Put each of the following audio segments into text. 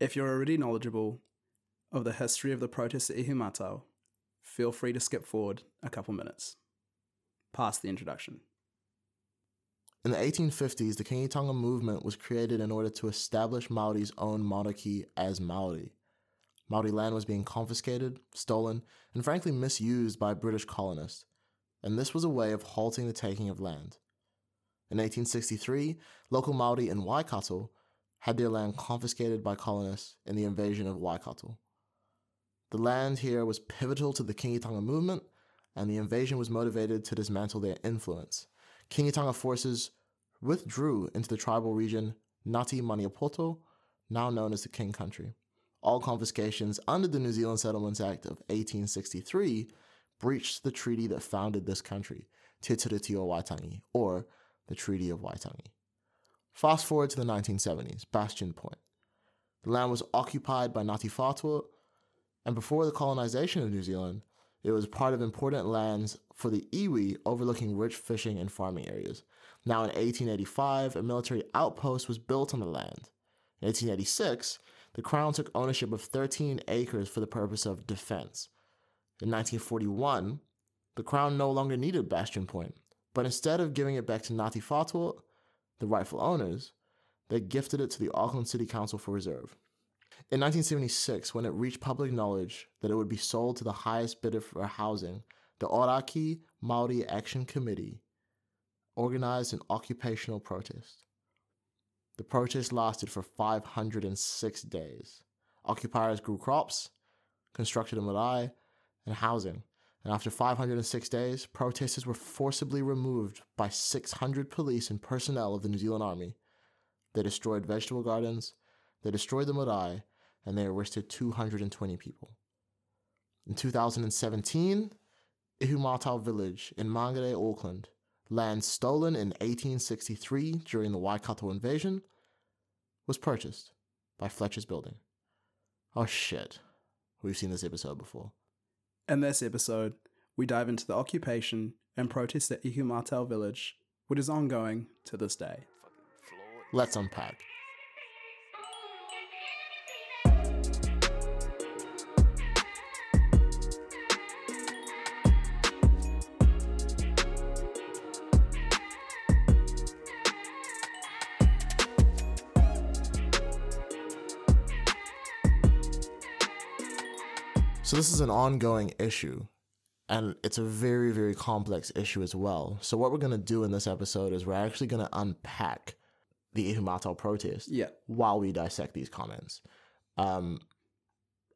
If you're already knowledgeable of the history of the protests at Ihumatao, feel free to skip forward a couple minutes past the introduction. In the 1850s, the Kingitanga movement was created in order to establish Maori's own monarchy as Maori. Maori land was being confiscated, stolen, and frankly misused by British colonists, and this was a way of halting the taking of land. In 1863, local Maori in Waikato had their land confiscated by colonists in the invasion of Waikato. The land here was pivotal to the Kingitanga movement, and the invasion was motivated to dismantle their influence. Kingitanga forces withdrew into the tribal region Ngati Maniapoto, now known as the King Country. All confiscations under the New Zealand Settlements Act of 1863 breached the treaty that founded this country, Te Tiriti o Waitangi, or the Treaty of Waitangi. Fast forward to the 1970s, Bastion Point. The land was occupied by Ngati Whātua, and before the colonization of New Zealand, it was part of important lands for the iwi overlooking rich fishing and farming areas. Now, in 1885, a military outpost was built on the land. In 1886, the Crown took ownership of 13 acres for the purpose of defense. In 1941, the Crown no longer needed Bastion Point, but instead of giving it back to Ngati Whātua, the rightful owners, they gifted it to the Auckland City Council for reserve. In 1976, when it reached public knowledge that it would be sold to the highest bidder for housing, the Orakei Māori Action Committee organized an occupational protest. The protest lasted for 506 days. Occupiers grew crops, constructed a marae, and housing. And after 506 days, protesters were forcibly removed by 600 police and personnel of the New Zealand Army. They destroyed vegetable gardens, they destroyed the marae, and they arrested 220 people. In 2017, Ihumatao village in Mangere, Auckland, land stolen in 1863 during the Waikato invasion, was purchased by Fletcher's Building. Oh shit. We've seen this episode before. In this episode, we dive into the occupation and protest at Ihumatao village, which is ongoing to this day. Let's unpack. This is an ongoing issue and it's a very very complex issue as well. So what we're going to do in this episode is we're actually going to unpack the Ihumatao protest Yeah. while we dissect these comments. Um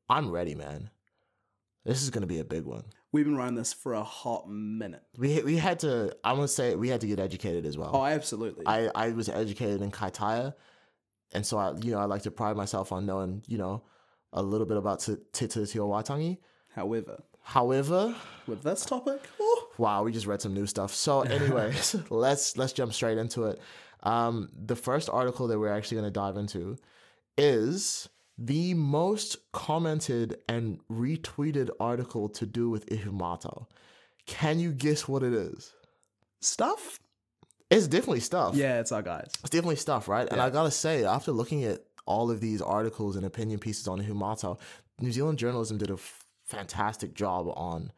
I'm ready, man. This is going to be a big one. We've been running this for a hot minute. We we had to I'm going to say we had to get educated as well. Oh, absolutely. I, I was educated in Kaitaia, and so I you know I like to pride myself on knowing you know a little bit about Te Waitangi. However, However, with this topic, oh, wow, we just read some new stuff. So, anyways, let's let's jump straight into it. Um, the first article that we're actually going to dive into is the most commented and retweeted article to do with Ihumatao. Can you guess what it is? stuff? It's definitely stuff. Yeah, it's our guys. It's definitely stuff, right? And I gotta say, after looking at all of these articles and opinion pieces on Humato, New Zealand journalism did a f- fantastic job on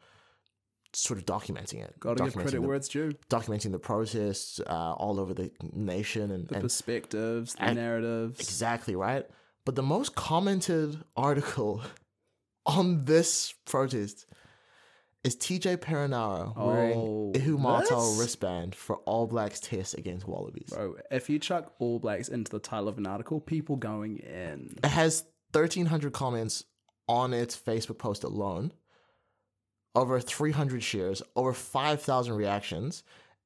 sort of documenting it. Got to give credit the, where it's due. documenting the protests uh, all over the nation and, The and perspectives, the and- narratives. exactly right. But the most commented article on this protest is TJ Perenara wearing Oh, Ihumatao this? wristband for All Blacks test against Wallabies. Bro, if you chuck All Blacks into the title of an article, people going in. It has 1,300 comments on its Facebook post alone, over 300 shares, over 5,000 reactions,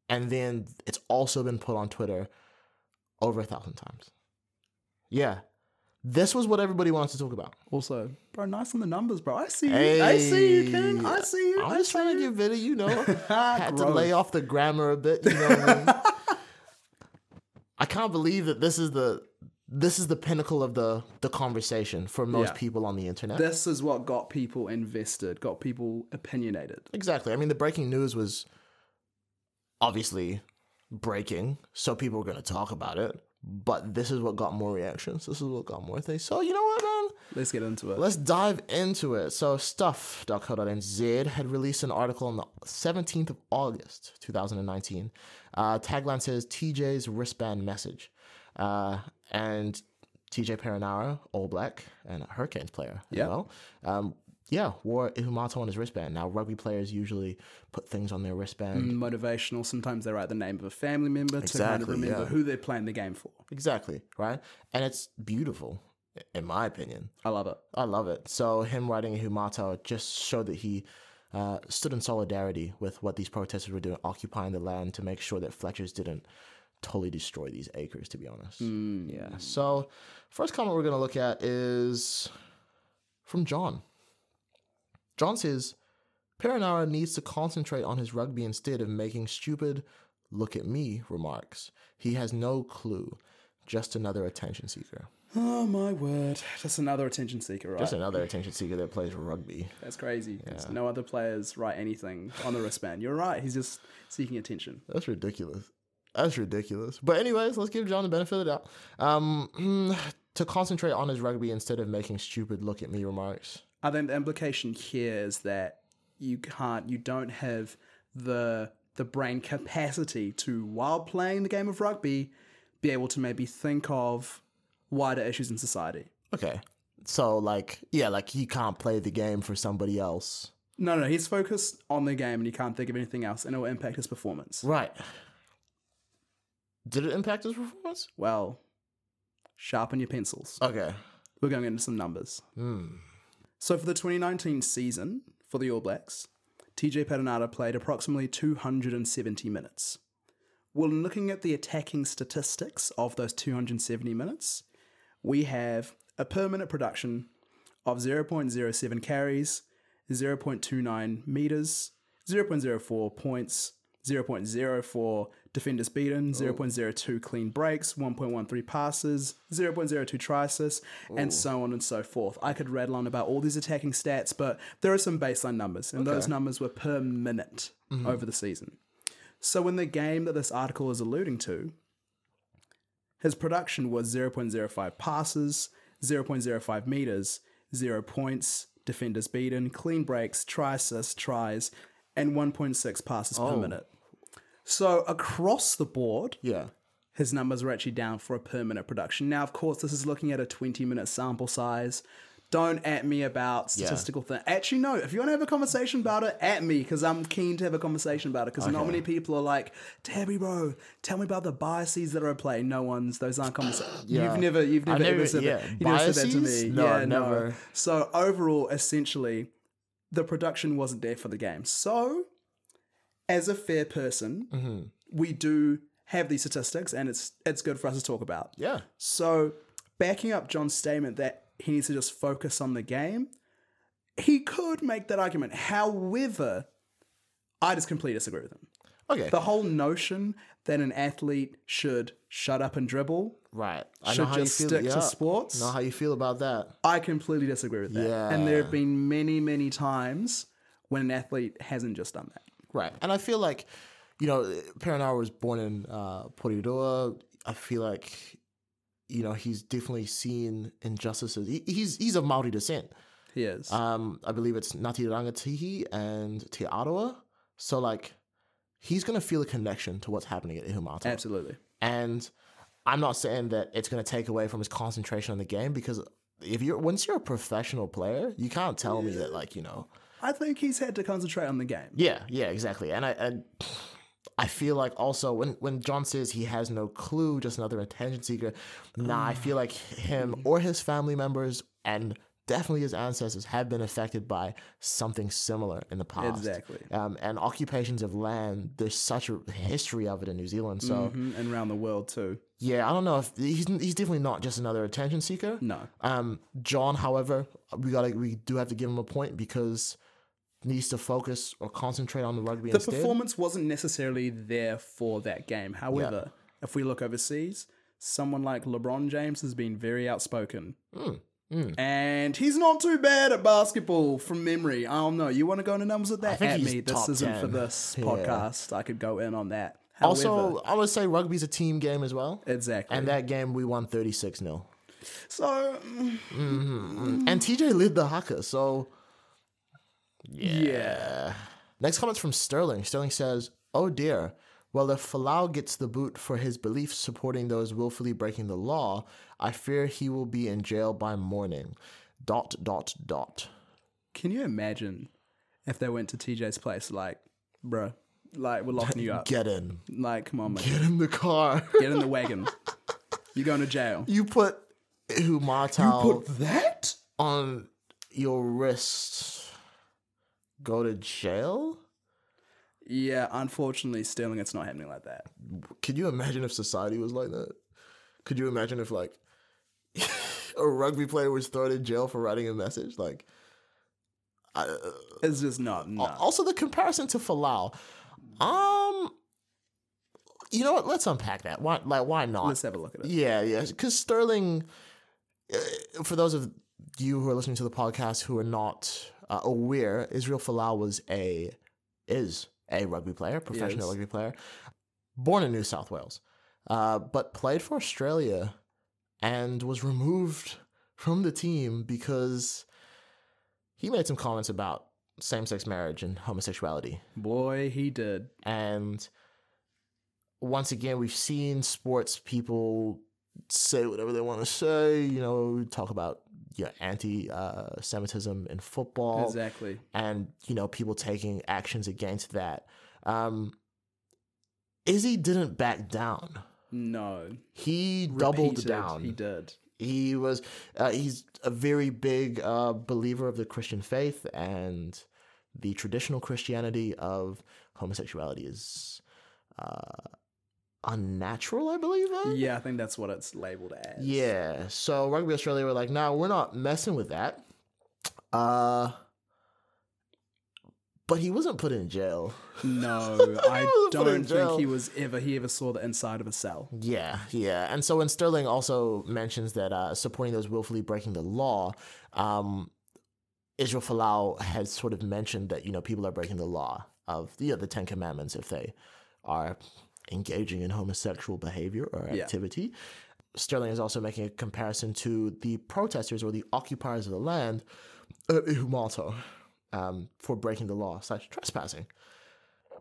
and then it's also been put on Twitter over a thousand times. Yeah. This was what everybody wants to talk about. Also, bro, nice on the numbers, bro. I see you. I see you, King. I see you. I'm I just see trying to you. get better, you know. Had to Gross. lay off the grammar a bit, you know what I mean? I can't believe that this is the this is the pinnacle of the the conversation for most Yeah. people on the internet. This is what got people invested, got people opinionated. Exactly. I mean, the breaking news was obviously breaking, so people were going to talk about it. But this is what got more reactions. This is what got more things. So you know what, man? Let's get into it. Let's dive into it. So, stuff.co.nz had released an article on the 17th of August, 2019. Uh, tagline says TJ's wristband message. Uh, and TJ Perenara, All Black, and a Hurricanes player as Yeah. well. Um, yeah, wore Ihumatao on his wristband. Now, rugby players usually put things on their wristband. Motivational. Sometimes they write the name of a family member to kind of remember yeah. who they're playing the game for. Exactly, right? And it's beautiful, in my opinion. I love it. I love it. So him writing Humato just showed that he uh, stood in solidarity with what these protesters were doing, occupying the land to make sure that Fletchers didn't totally destroy these acres. To be honest, yeah. So first comment we're gonna look at is from John. John says, Perenara needs to concentrate on his rugby instead of making stupid "look at me" remarks. He has no clue. Just another attention seeker. Oh my word! Just another attention seeker, right? Just another attention seeker that plays rugby. That's crazy. 'cause No other players write anything on the wristband. You're right. He's just seeking attention. That's ridiculous. That's ridiculous. But anyways, let's give John the benefit of the doubt. Um, to concentrate on his rugby instead of making stupid "look at me" remarks. I think the implication here is that you can't, you don't have the the brain capacity to, while playing the game of rugby, be able to maybe think of wider issues in society. Okay, so like, yeah, like he can't play the game for somebody else. No, no, he's focused on the game and he can't think of anything else, and it will impact his performance. Right. Did it impact his performance? Well, sharpen your pencils. Okay. We're going into some numbers. Hmm. So for the 2019 season for the All Blacks, TJ Perenara played approximately 270 minutes. When looking at the attacking statistics of those 270 minutes, we have a per minute production of 0.07 carries, 0.29 meters, 0.04 points, 0.04 defenders beaten, 0.02 clean breaks, 1.13 passes, 0.02 try assists, and so on and so forth. I could rattle on about all these attacking stats, but there are some baseline numbers, and those numbers were per minute mm-hmm. over the season. So in the game that this article is alluding to, his production was 0.05 passes, 0.05 meters, 0 points, defenders beaten, clean breaks, assists, tries, and 1.6 passes per oh. minute. So across the board, Yeah. his numbers were actually down for a permanent production. Now, of course, this is looking at a 20 minute sample size. Don't at me about statistical thing. Actually, no. If you want to have a conversation about it, at me because I'm keen to have a conversation about it. Because not many people are like, Tabby, bro, tell me about the biases that are at play. No one's. Those aren't conversations. Yeah. You've never, you've never, never- ever said yeah. that. You never said that to me. No, yeah, never. No. So overall, essentially, the production wasn't there for the game. So, as a fair person, Mm-hmm. we do have these statistics, and it's it's good for us to talk about. Yeah. So, backing up John's statement that he needs to just focus on the game, he could make that argument. However, I just completely disagree with him. Okay. The whole notion that an athlete should shut up and dribble, right. I should know how you just feel. stick to yeah. sports. Know how you feel about that. I completely disagree with that. Yeah. And there have been many, many times when an athlete hasn't just done that. Right. And I feel like, you know, Perenara was born in uh, Porirua. I feel like, you know, he's definitely seen injustices. He, he's he's of Maori descent. He is. Um, I believe it's Ngati Rangitihi and Te Arawa. So like, he's gonna feel a connection to what's happening at Ihumatao. Absolutely. And I'm not saying that it's gonna take away from his concentration on the game because if you're once you're a professional player, you can't tell me that like you know. I think he's had to concentrate on the game. Yeah, yeah, exactly. And I and I feel like also when when John says he has no clue, just another attention seeker. Nah, I feel like him or his family members and definitely his ancestors have been affected by something similar in the past. Exactly. Um, and occupations of land, there's such a history of it in New Zealand. So Mhm, And around the world too. yeah, I don't know if he's he's definitely not just another attention seeker. No. Um, John, however, we gotta we do have to give him a point because needs to focus or concentrate on the rugby The instead. performance wasn't necessarily there for that game. However, if we look overseas, someone like LeBron James has been very outspoken. Hmm, And he's not too bad at basketball from memory. I don't know. You want to go into numbers with that? think At me. This isn't for 10. this Yeah. podcast. I could go in on that. However, Also, I would say rugby's a team game as well. exactly. And that game we won 36 0. so mm, And TJ led the haka, so yeah. Next comment's from Sterling. Sterling says, Oh dear. Well, if Folau gets the boot for his beliefs supporting those willfully breaking the law, I fear he will be in jail by morning. Dot, dot, dot. Can you imagine if they went to TJ's place like, bruh, like we're locking you up. Get in. Like, come on, man. Get in the car. Get in the wagon. You're going to jail. you put Umatau. You put that? on your wrist. Go to jail? Yeah, unfortunately, Sterling, it's not happening like that. Could you imagine if society was like that? Could you imagine if like a rugby player was thrown in jail for writing a message? Like, I, It's just not. No. also the comparison to Folau. Um, you know what? Let's unpack that. Why? Like, why not? Let's have a look at it. Yeah, yeah. Because Sterling, uh, for those of you who are listening to the podcast who are not uh, aware, Israel Folau was a is a rugby player, professional rugby player, born in New South Wales, uh, but played for Australia and was removed from the team because he made some comments about same-sex marriage and homosexuality Boy, he did. and once again we've seen sports people say whatever they want to say you know talk about yeah, anti-semitism in football Exactly. and you know people taking actions against that um izzy didn't back down No. he doubled down He did. he was uh, he's a very big uh, believer of the christian faith and the traditional christianity of homosexuality is uh, unnatural i believe? Yeah, I think that's what it's labeled as. yeah so rugby australia were like no we're not messing with that uh but he wasn't put in jail No, I don't think he was ever. He ever saw the inside of a cell. Yeah, yeah. And so when Sterling also mentions that uh, supporting those willfully breaking the law, um, Israel Folau has sort of mentioned that, you know, people are breaking the law of you know, the Ten Commandments if they are engaging in homosexual behavior or Yeah. activity. Sterling is also making a comparison to the protesters or the occupiers of the land at Ihumatao um, for breaking the law slash trespassing.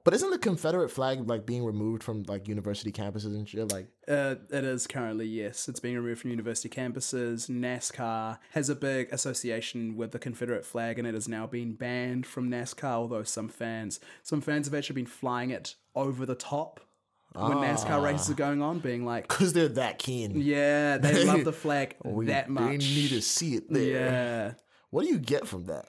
But isn't the Confederate flag like being removed from like university campuses and shit? Like, Uh, it is currently, yes. It's being removed from university campuses. NASCAR has a big association with the Confederate flag, and it has now been banned from NASCAR. Although some fans, some fans have actually been flying it over the top when NASCAR ah. races are going on, being like, because they're that keen. "Yeah, they love the flag We- that They much." need to see it there. yeah. What do you get from that?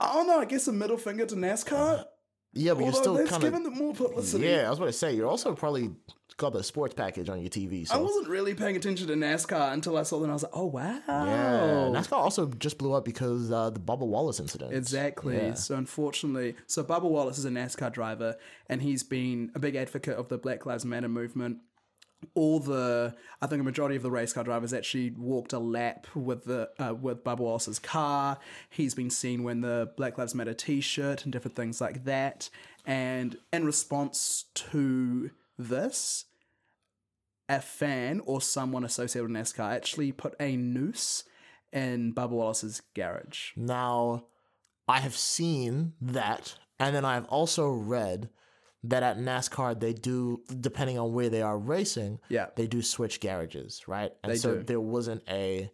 I don't know. I guess a middle finger to NASCAR. Yeah, but you're still that's kind given of. them more publicity. Yeah, I was about to say you're also probably got the sports package on your TV. I wasn't really paying attention to NASCAR until I saw them. I was like, "Oh wow!" yeah, NASCAR also just blew up because uh, the Bubba Wallace incident. Exactly. Yeah. So unfortunately, so Bubba Wallace is a NASCAR driver, and he's been a big advocate of the Black Lives Matter movement. All the, I think a majority of the race car drivers actually walked a lap with the uh, with Bubba Wallace's car. He's been seen wearing the Black Lives Matter T-shirt and different things like that. And in response to this, a fan or someone associated with NASCAR actually put a noose in Bubba Wallace's garage. Now, I have seen that, and then I have also read that at NASCAR they do, depending on where they are racing, Yeah. they do switch garages, right? And They so do. there wasn't a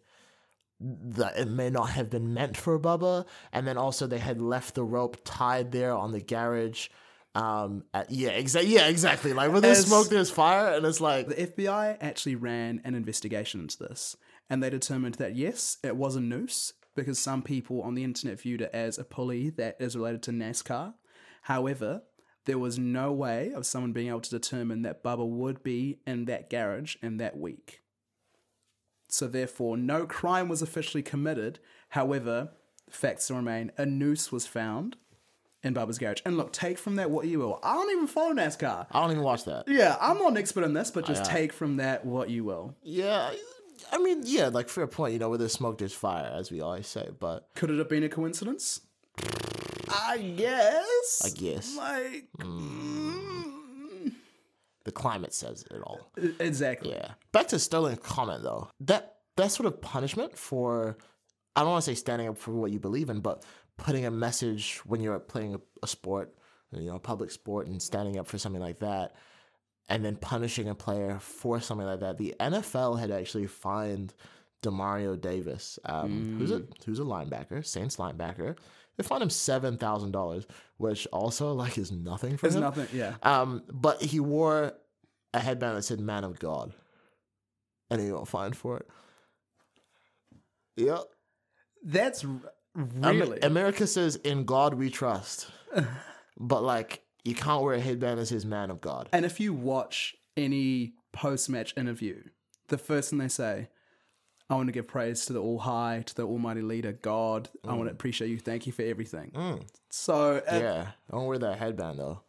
that it may not have been meant for Bubba, and then also they had left the rope tied there on the garage. Um, at, yeah, exactly. Yeah, exactly. Like when there's As- smoke, there's fire, and it's like The FBI actually ran an investigation into this, and they determined that yes, it was a noose because some people on the internet viewed it as a pulley that is related to NASCAR. However, there was no way of someone being able to determine that Bubba would be in that garage in that week. So therefore, no crime was officially committed. However, facts still remain: a noose was found in Bubba's garage. And look, take from that what you will. I don't even follow NASCAR. I don't even watch that. Yeah, I'm not an expert in this, but just take from that what you will. Yeah, I mean, yeah, like fair point. You know, where there's smoke, there's fire, as we always say. But Could it have been a coincidence? I guess. I guess Like, mm, the climate says it all. Exactly. Yeah. Back to Sterling's comment though. That that sort of punishment for I don't want to say standing up for what you believe in, but putting a message when you're playing a, a sport, you know, a public sport and standing up for something like that, and then punishing a player for something like that. The NFL had actually fined Demario Davis, um, who's a who's a linebacker, Saints linebacker. They fined him seven thousand dollars, which also like is nothing for There's him. nothing. Yeah. Um, but he wore a headband that said "Man of God," and he got fined for it. Yep. That's r- Am- really. America says, "In God we trust," but like you can't wear a headband that says "Man of God." and if you watch any post match interview, the first thing they say, I want to give praise to the All High, to the Almighty Leader, God. I want to appreciate you. Thank you for everything. So, uh, Yeah, don't wear that headband though.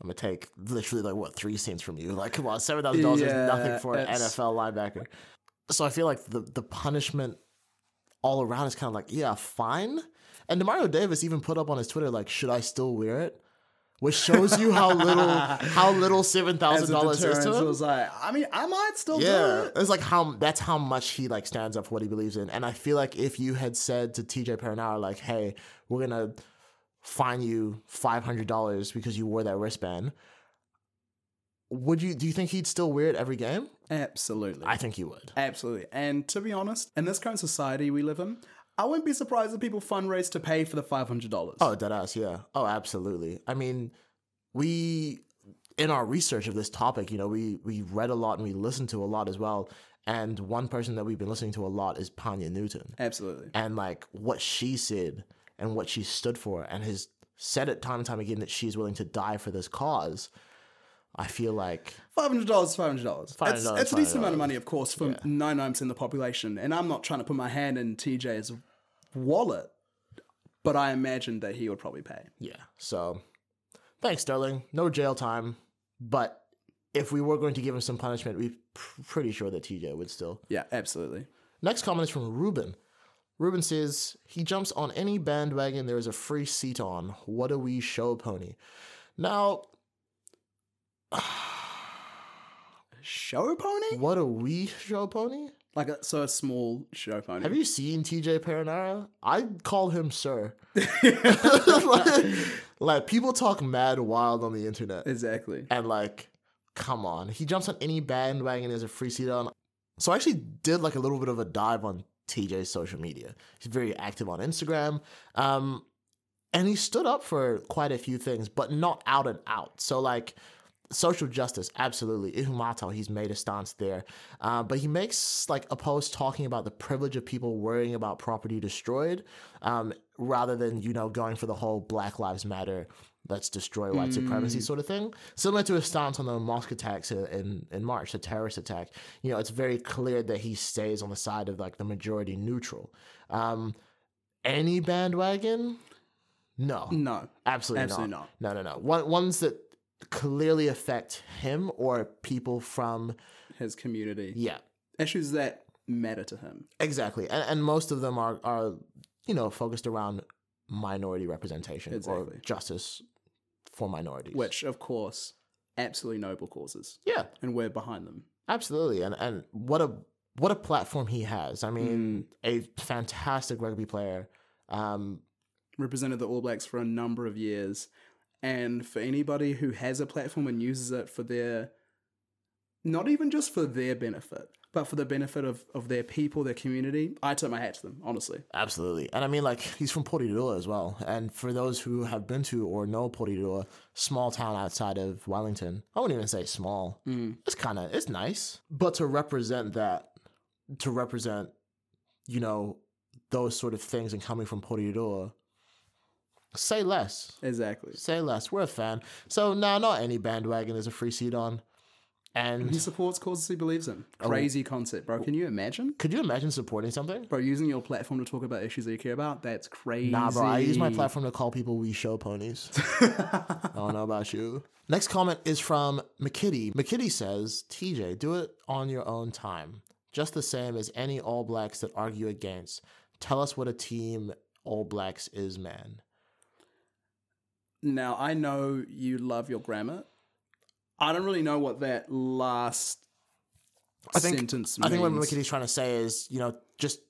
I'm gonna take literally like what three cents from you. Like, come on, seven thousand dollars is nothing for an NFL linebacker. So I feel like the the punishment all around is kind of like, yeah, fine. And Demario Davis even put up on his Twitter like, should I still wear it? Which shows you how little how little seven thousand dollars is to it him. was like, I mean, I might still do Yeah, it. it's like how that's how much he like stands up for what he believes in. And I feel like if you had said to TJ Perenara like, "Hey, we're gonna fine you five hundred dollars because you wore that wristband," would you? Do you think he'd still wear it every game? Absolutely. I think he would. Absolutely. And to be honest, in this current society we live in, I wouldn't be surprised if people fundraise to pay for the $500. Oh, deadass, yeah. Oh, absolutely. I mean, we in our research of this topic, you know, we we read a lot and we listened to a lot as well. And one person that we've been listening to a lot is Pania Newton. Absolutely. and like what she said and what she stood for and has said it time and time again that she's willing to die for this cause i feel like Five hundred dollars, five hundred dollars. It's, $500, it's a decent amount of money, of course, for ninety nine percent of the population. And I'm not trying to put my hand in TJ's wallet, but I imagine that he would probably pay. yeah so thanks sterling no jail time but if we were going to give him some punishment we're pr- pretty sure that tj would still Yeah, absolutely. next comment is from ruben ruben says he jumps on any bandwagon there is a free seat on what do we show pony now Show pony? what a wee show pony Like a so a small show pony. Have you seen TJ Perenara? I call him sir. like, like, people talk mad wild on the internet, exactly. and like, come on, he jumps on any bandwagon as a free seat on. So I actually did like a little bit of a dive on TJ's social media. He's very active on Instagram, um, and he stood up for quite a few things, but not out and out. So like. Social justice, absolutely. Ihumatao, he's made a stance there. Uh, but he makes like a post talking about the privilege of people worrying about property destroyed um, rather than, you know, going for the whole Black Lives Matter, let's destroy white supremacy sort of thing. Similar to his stance on the mosque attacks in, in, March, the terrorist attack. You know, it's very clear that he stays on the side of like the majority neutral. Um, any bandwagon? No. No. Absolutely, Absolutely not. No, no, no. One, ones that clearly affect him or people from His community. yeah, Issues that matter to him. exactly. And, and most of them are are you know focused around minority representation or justice for minorities. Which, of course, absolutely noble causes. yeah, And we're behind them. absolutely. And and what a what a platform he has. I mean, a fantastic rugby player. Um, represented the All Blacks for a number of years. And for anybody who has a platform and uses it for their, not even just for their benefit, but for the benefit of, of their people, their community, I tip my hat to them, honestly. Absolutely. And I mean, like, he's from Porirua as well. And for those who have been to or know Porirua, small town outside of Wellington, I wouldn't even say small. Mm. It's kind of, it's nice. But to represent that, to represent, you know, those sort of things and coming from Porirua, say less. Exactly. Say less. We're a fan. So, now not any bandwagon is a free seat on. And he supports causes he believes in. Oh, crazy concept, bro. Can you imagine? could you imagine supporting something? Bro, using your platform to talk about issues that you care about? That's crazy. Nah, bro, I use my platform to call people we show ponies. I don't know about you. Next comment is from McKitty. McKitty says, TJ, do it on your own time. Just the same as any All Blacks that argue against. Tell us what a team All Blacks is, man. Now, I know you love your grammar. I don't really know what that last I think sentence I think what means. McKitty's trying to say is, you know, just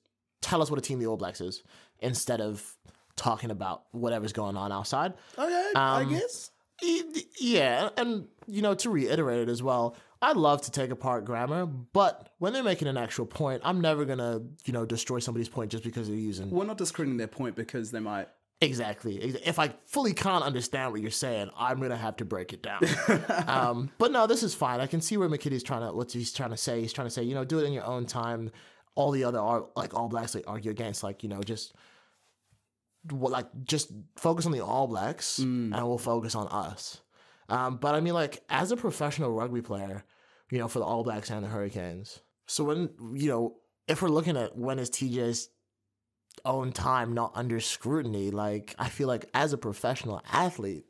tell us what a team the All Blacks is instead of talking about whatever's going on outside. Okay, I Um, guess. Yeah, and you know, to reiterate it as well, I love to take apart grammar, but when they're making an actual point, I'm never gonna, you know, destroy somebody's point just because they're using We're not discrediting their point because they might. Exactly. If I fully can't understand what you're saying, I'm gonna have to break it down. um, but no, this is fine. I can see where McKitty's trying to what he's trying to say. He's trying to say, you know, do it in your own time. All the other are like All Blacks they argue against, like you know, just what like just focus on the All Blacks and we'll focus on us. Um, but I mean, like as a professional rugby player, you know, for the All Blacks and the Hurricanes. So when you know, if we're looking at when is TJ's own time not under scrutiny, like I feel like as a professional athlete,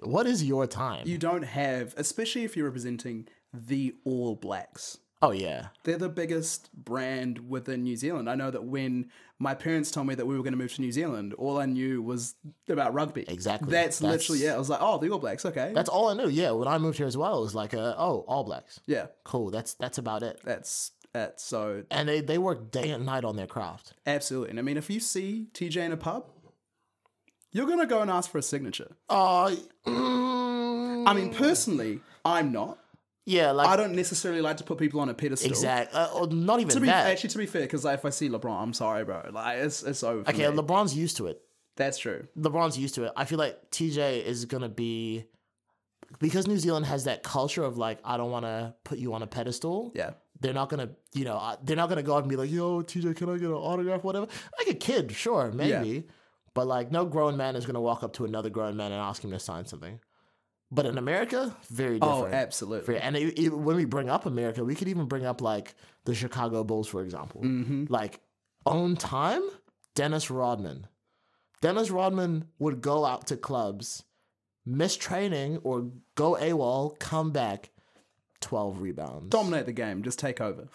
what is your time? You don't have, especially if you're representing the All Blacks. oh yeah, They're the biggest brand within New Zealand. I know that when my parents told me that we were going to move to New Zealand, all I knew was about rugby. Exactly. That's, That's- literally it. I was like, oh, the All Blacks. Okay. that's all I knew. Yeah, when I moved here as well, it was like, uh, oh, All Blacks, yeah. cool. That's that's about it. That's that's so And they they work day and night on their craft. absolutely. And I mean, if you see TJ in a pub, you're gonna go and ask for a signature. Uh, I mean, personally, I'm not. yeah, like I don't necessarily like to put people on a pedestal. exact. Uh, or not even To be that. actually, to be fair, because like, if I see LeBron, I'm sorry, bro. Like it's it's over. Okay, me. LeBron's used to it. that's true. LeBron's used to it. I feel like TJ is gonna be because New Zealand has that culture of like I don't want to put you on a pedestal. Yeah, They're not gonna, you know, uh, they're not gonna go out and be like, "Yo, TJ, can I get an autograph?" Whatever. Like a kid, sure, maybe, but like no grown man is gonna walk up to another grown man and ask him to sign something. But in America, very different. Oh, absolutely. And it, it- when we bring up America, we could even bring up like the Chicago Bulls, for example. Mm-hmm. Like own time, Dennis Rodman. Dennis Rodman would go out to clubs, miss training, or go AWOL, come back, twelve rebounds, Dominate the game. Just take over.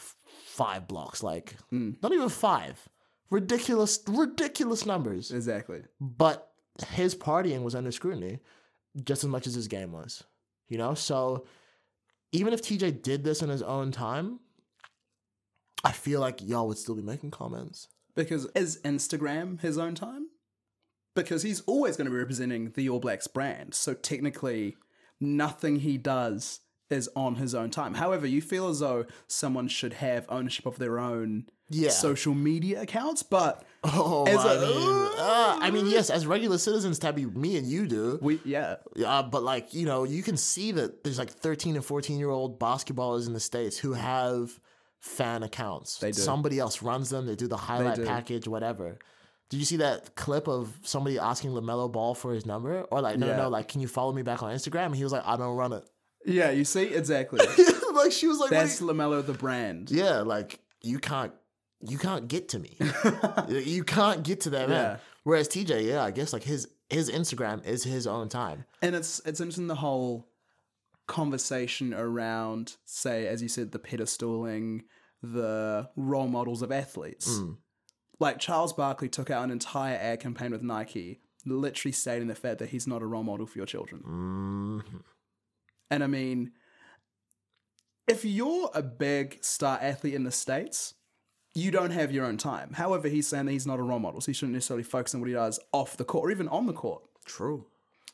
five blocks, like Mm. not even five. Ridiculous, ridiculous numbers. Exactly. But his partying was under scrutiny just as much as his game was. You know? So even if TJ did this in his own time, I feel like y'all would still be making comments. Because is Instagram his own time? Because he's always going to be representing the All Blacks brand. So technically, nothing he does is on his own time. However, you feel as though someone should have ownership of their own Yeah. social media accounts, but Oh, As I a- mean, uh, I mean, yes, as regular citizens, Tabby, me and you do. we yeah, Uh, but like you know, you can see that there's like 13 and 14 year old basketballers in the states who have fan accounts. They do. Somebody else runs them. They do the highlight do. package, whatever. Did you see that clip of somebody asking LaMelo Ball for his number, or like, no, no, Yeah. no, like, can you follow me back on Instagram? And he was like, I don't run it. Yeah. You see, exactly. like she was like, what That's LaMelo the brand. yeah, like you can't, you can't get to me. you can't get to that man. Yeah. Whereas TJ, yeah, I guess like his his Instagram is his own time. And it's it's interesting the whole conversation around, say, as you said, the pedestaling, the role models of athletes. Mm. Like Charles Barkley took out an entire ad campaign with Nike, literally stating the fact that he's not a role model for your children. And I mean, if you're a big star athlete in the States, you don't have your own time. However, he's saying that he's not a role model, so he shouldn't necessarily focus on what he does off the court or even on the court. True.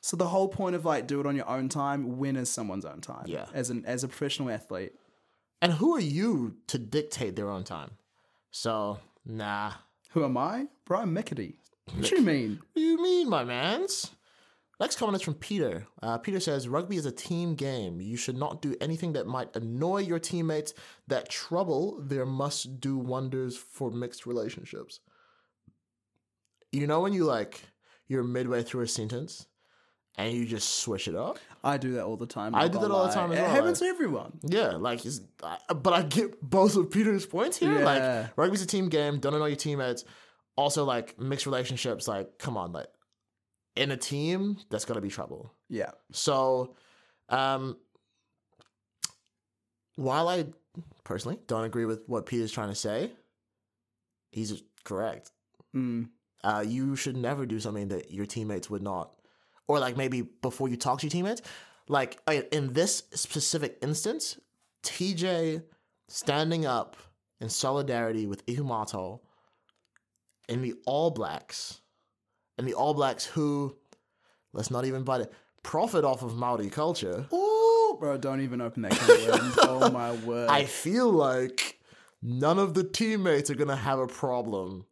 So the whole point of like do it on your own time, when is someone's own time? Yeah. As an as a professional athlete. And who are you to dictate their own time? So, nah. Who am I? Brian Mickety. What do you mean? What do you mean, my mans? Next comment is from Peter. Uh, Peter says, Rugby is a team game. You should not do anything that might annoy your teammates. That trouble there must do wonders for mixed relationships. You know when you like, you're midway through a sentence and you just switch it up? I do that all the time. I do that all the time as It well, happens to everyone. Yeah, like, but I get both of Peter's points here. Yeah. Like, rugby's a team game. Don't annoy your teammates. Also, like, mixed relationships. Like, come on, like, in a team, that's gonna be trouble. Yeah. So, um, while I personally don't agree with what Peter's trying to say, he's correct. Mm. Uh, you should never do something that your teammates would not, or like maybe before you talk to your teammates, like in this specific instance, TJ standing up in solidarity with Ihumatao and the All Blacks, and the All Blacks who, let's not even butt it, profit off of Maori culture. Ooh, bro, don't even open that can of worms. oh my word. I feel like none of the teammates are gonna have a problem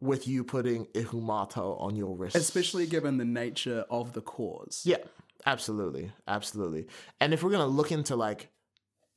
with you putting Ihumatao on your wrist. Especially given the nature of the cause. Yeah, absolutely, absolutely. And if we're gonna look into like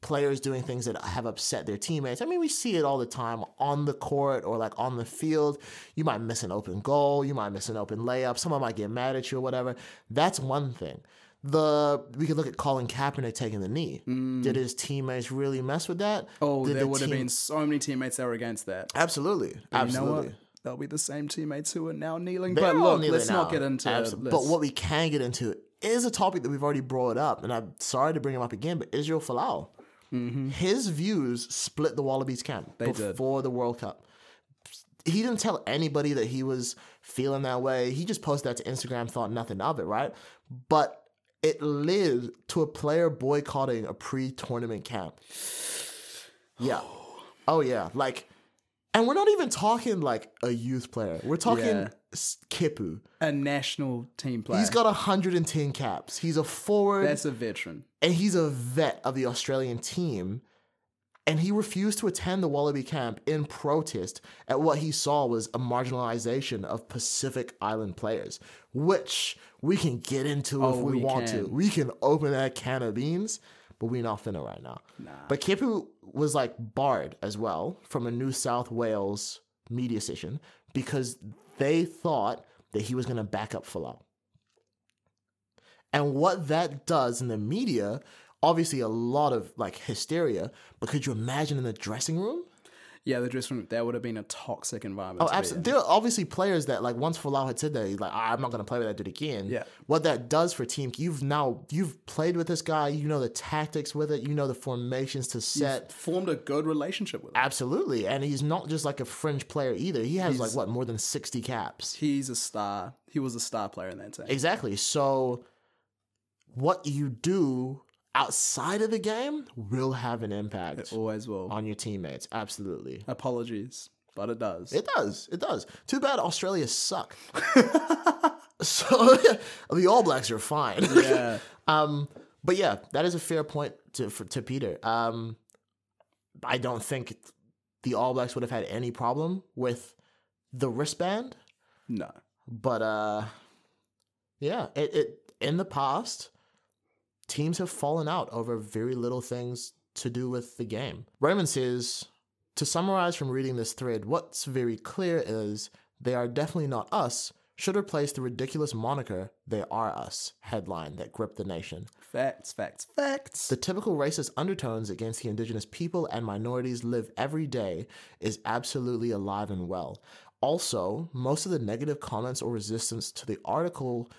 players doing things that have upset their teammates, I mean, we see it all the time on the court or like on the field. You might miss an open goal, you might miss an open layup, someone might get mad at you or whatever. That's one thing. The we could look at Colin Kaepernick taking the knee. Did his teammates really mess with that? Mm. Oh, Did there the would have been so many teammates that were against that. absolutely, You know absolutely. what? They'll be the same teammates who are now kneeling. They're but look, kneeling let's not get into Abso- But what we can get into is a topic that we've already brought up, and I'm sorry to bring him up again, but Israel Folau. His views split the Wallabies camp Mm-hmm. They did. before the World Cup. He didn't tell anybody that he was feeling that way. He just posted that to Instagram, thought nothing of it, right? But it led to a player boycotting a pre-tournament camp. Yeah. Oh yeah. Like, and we're not even talking like a youth player. We're talking Yeah. Kepu. a national team player. He's got 110 caps. He's a forward That's a veteran. and he's a vet of the Australian team. And he refused to attend the Wallaby camp in protest at what he saw was a marginalization of Pacific Island players, which we can get into if Oh, we, we want to. We can open that can of beans, but we're not finna right now. But Kepu was like barred as well from a New South Wales media session because they thought that he was gonna back up Folau. And what that does in the media, obviously a lot of like hysteria, but could you imagine in the dressing room? Yeah, the dressing room. That would have been a toxic environment. Oh, to absolutely. There are obviously players that like once Folau had said that, he's like, "Ah, I'm not gonna play with that dude again. Yeah. What that does for team, you've now you've played with this guy, you know the tactics with it, you know the formations to set. Formed a good relationship with him. Absolutely. And he's not just like a fringe player either. He has like what, more than 60 caps. He's a star. He was a star player in that team. Exactly. So what you do outside of the game will have an impact It Always will. on your teammates. Absolutely. Apologies, but it does. It does. It does. Too bad Australia suck. so the All Blacks are fine. yeah. Um, but yeah, that is a fair point to for, to Peter. Um, I don't think the All Blacks would have had any problem with the wristband, No. but uh, yeah, it, it in the past, teams have fallen out over very little things to do with the game. Raymond says, to summarize from reading this thread, what's very clear is they are definitely not us. Should replace the ridiculous moniker "They Are Us" headline that gripped the nation. Facts, facts, facts. The typical racist undertones against the indigenous people and minorities live every day is absolutely alive and well. Also, most of the negative comments or resistance to the article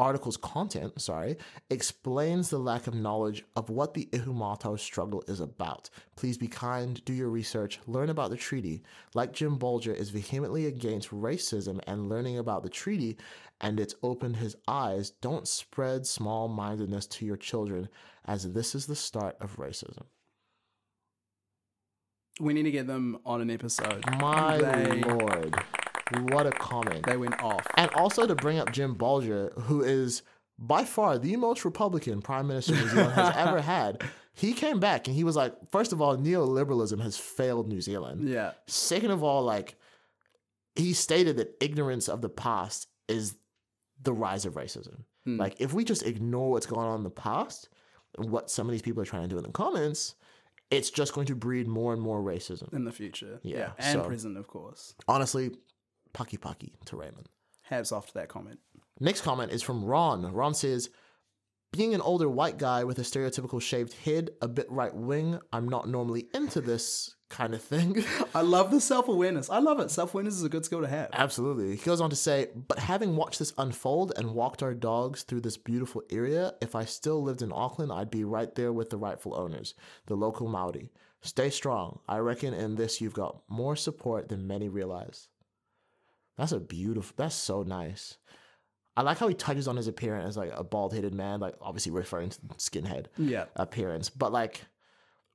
article's content, sorry, explains the lack of knowledge of what the Ihumatao struggle is about. Please be kind, do your research, learn about the treaty. Like Jim Bolger is vehemently against racism and learning about the treaty and it's opened his eyes. Don't spread small-mindedness to your children as this is the start of racism. we need to get them on an episode. My they, lord. What a comment. they went off. And also to bring up Jim Bolger, who is by far the most Republican prime minister New Zealand has ever had. He came back and he was like, first of all, neoliberalism has failed New Zealand. Yeah. Second of all, like he stated that ignorance of the past is the rise of racism. Hmm. Like if we just ignore what's going on in the past and what some of these people are trying to do in the comments, it's just going to breed more and more racism. In the future. Yeah, Yeah. And so- present, of course. Honestly, pakipaki to Raymond. Hats off to that comment. Next comment is from Ron. Ron says, being an older white guy with a stereotypical shaved head, a bit right wing, I'm not normally into this kind of thing. I love the self awareness. I love it. Self awareness is a good skill to have. Absolutely. He goes on to say, but having watched this unfold and walked our dogs through this beautiful area, if I still lived in Auckland, I'd be right there with the rightful owners, the local Maori. Stay strong. I reckon in this you've got more support than many realize. That's a beautiful, that's so nice. I like how he touches on his appearance as like a bald headed man, like obviously referring to skinhead Yeah. appearance. But like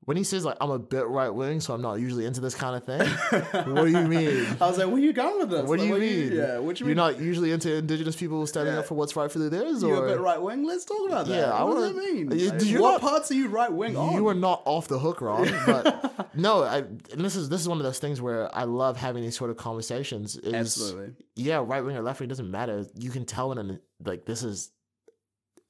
when he says like I'm a bit right wing, so I'm not usually into this kind of thing. what do you mean? I was like, where are you going with this? What do Like, you mean? yeah. What do you You're mean? not usually into indigenous people standing Yeah. up for what's rightfully theirs, or you a bit right wing? Let's talk about that. Yeah, I what does wanna- that mean? You- Like, what not- parts are you right wing on? you are not off the hook, Ron. But no, I, and this is this is one of those things where I love having these sort of conversations. Is, Absolutely. Yeah, right wing or left wing doesn't matter. You can tell when an, like this is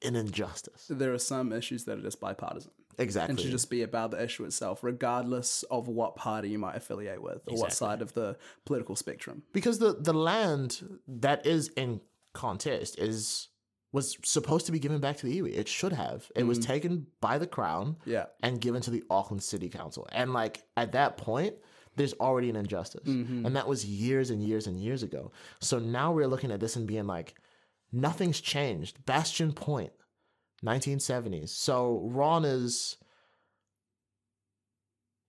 an injustice. There are some issues that are just bipartisan Exactly. and should just be about the issue itself, regardless of what party you might affiliate with or what side of the political spectrum. because the the land that is in contest is was supposed to be given back to the iwi. It should have. It was mm. taken by the crown Yeah. and given to the Auckland City Council. And like at that point, there's already an injustice. Mm-hmm. And that was years and years and years ago. So now we're looking at this and being like, nothing's changed. Bastion Point, 1970s. So Ron is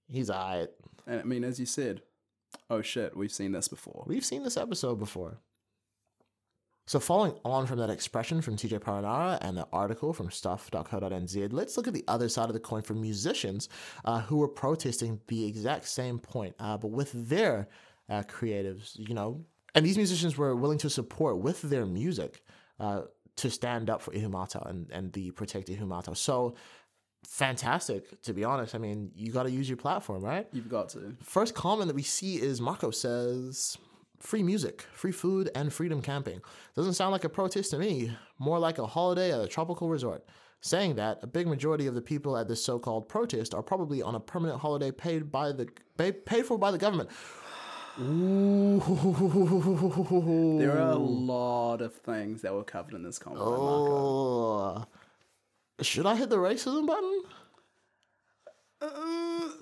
he's alright. And I mean, as you said, oh shit, we've seen this before. We've seen this episode before. So, following on from that expression from TJ Perenara and the article from stuff.co.nz, let's look at the other side of the coin for musicians uh, who were protesting the exact same point, uh, but with their uh, creatives, you know. And these musicians were willing to support with their music uh, to stand up for Ihumatao and, and the protect Ihumatao. So, fantastic, to be honest. I mean, you got to use your platform, right? You've got to. First comment that we see is Marco says, free music, free food, and freedom camping. Doesn't sound like a protest to me, more like a holiday at a tropical resort. Saying that, a big majority of the people at this so called protest are probably on a permanent holiday paid by the paid for by the government. Ooh. There are a lot of things that were covered in this Marco. Oh. Should I hit the racism button?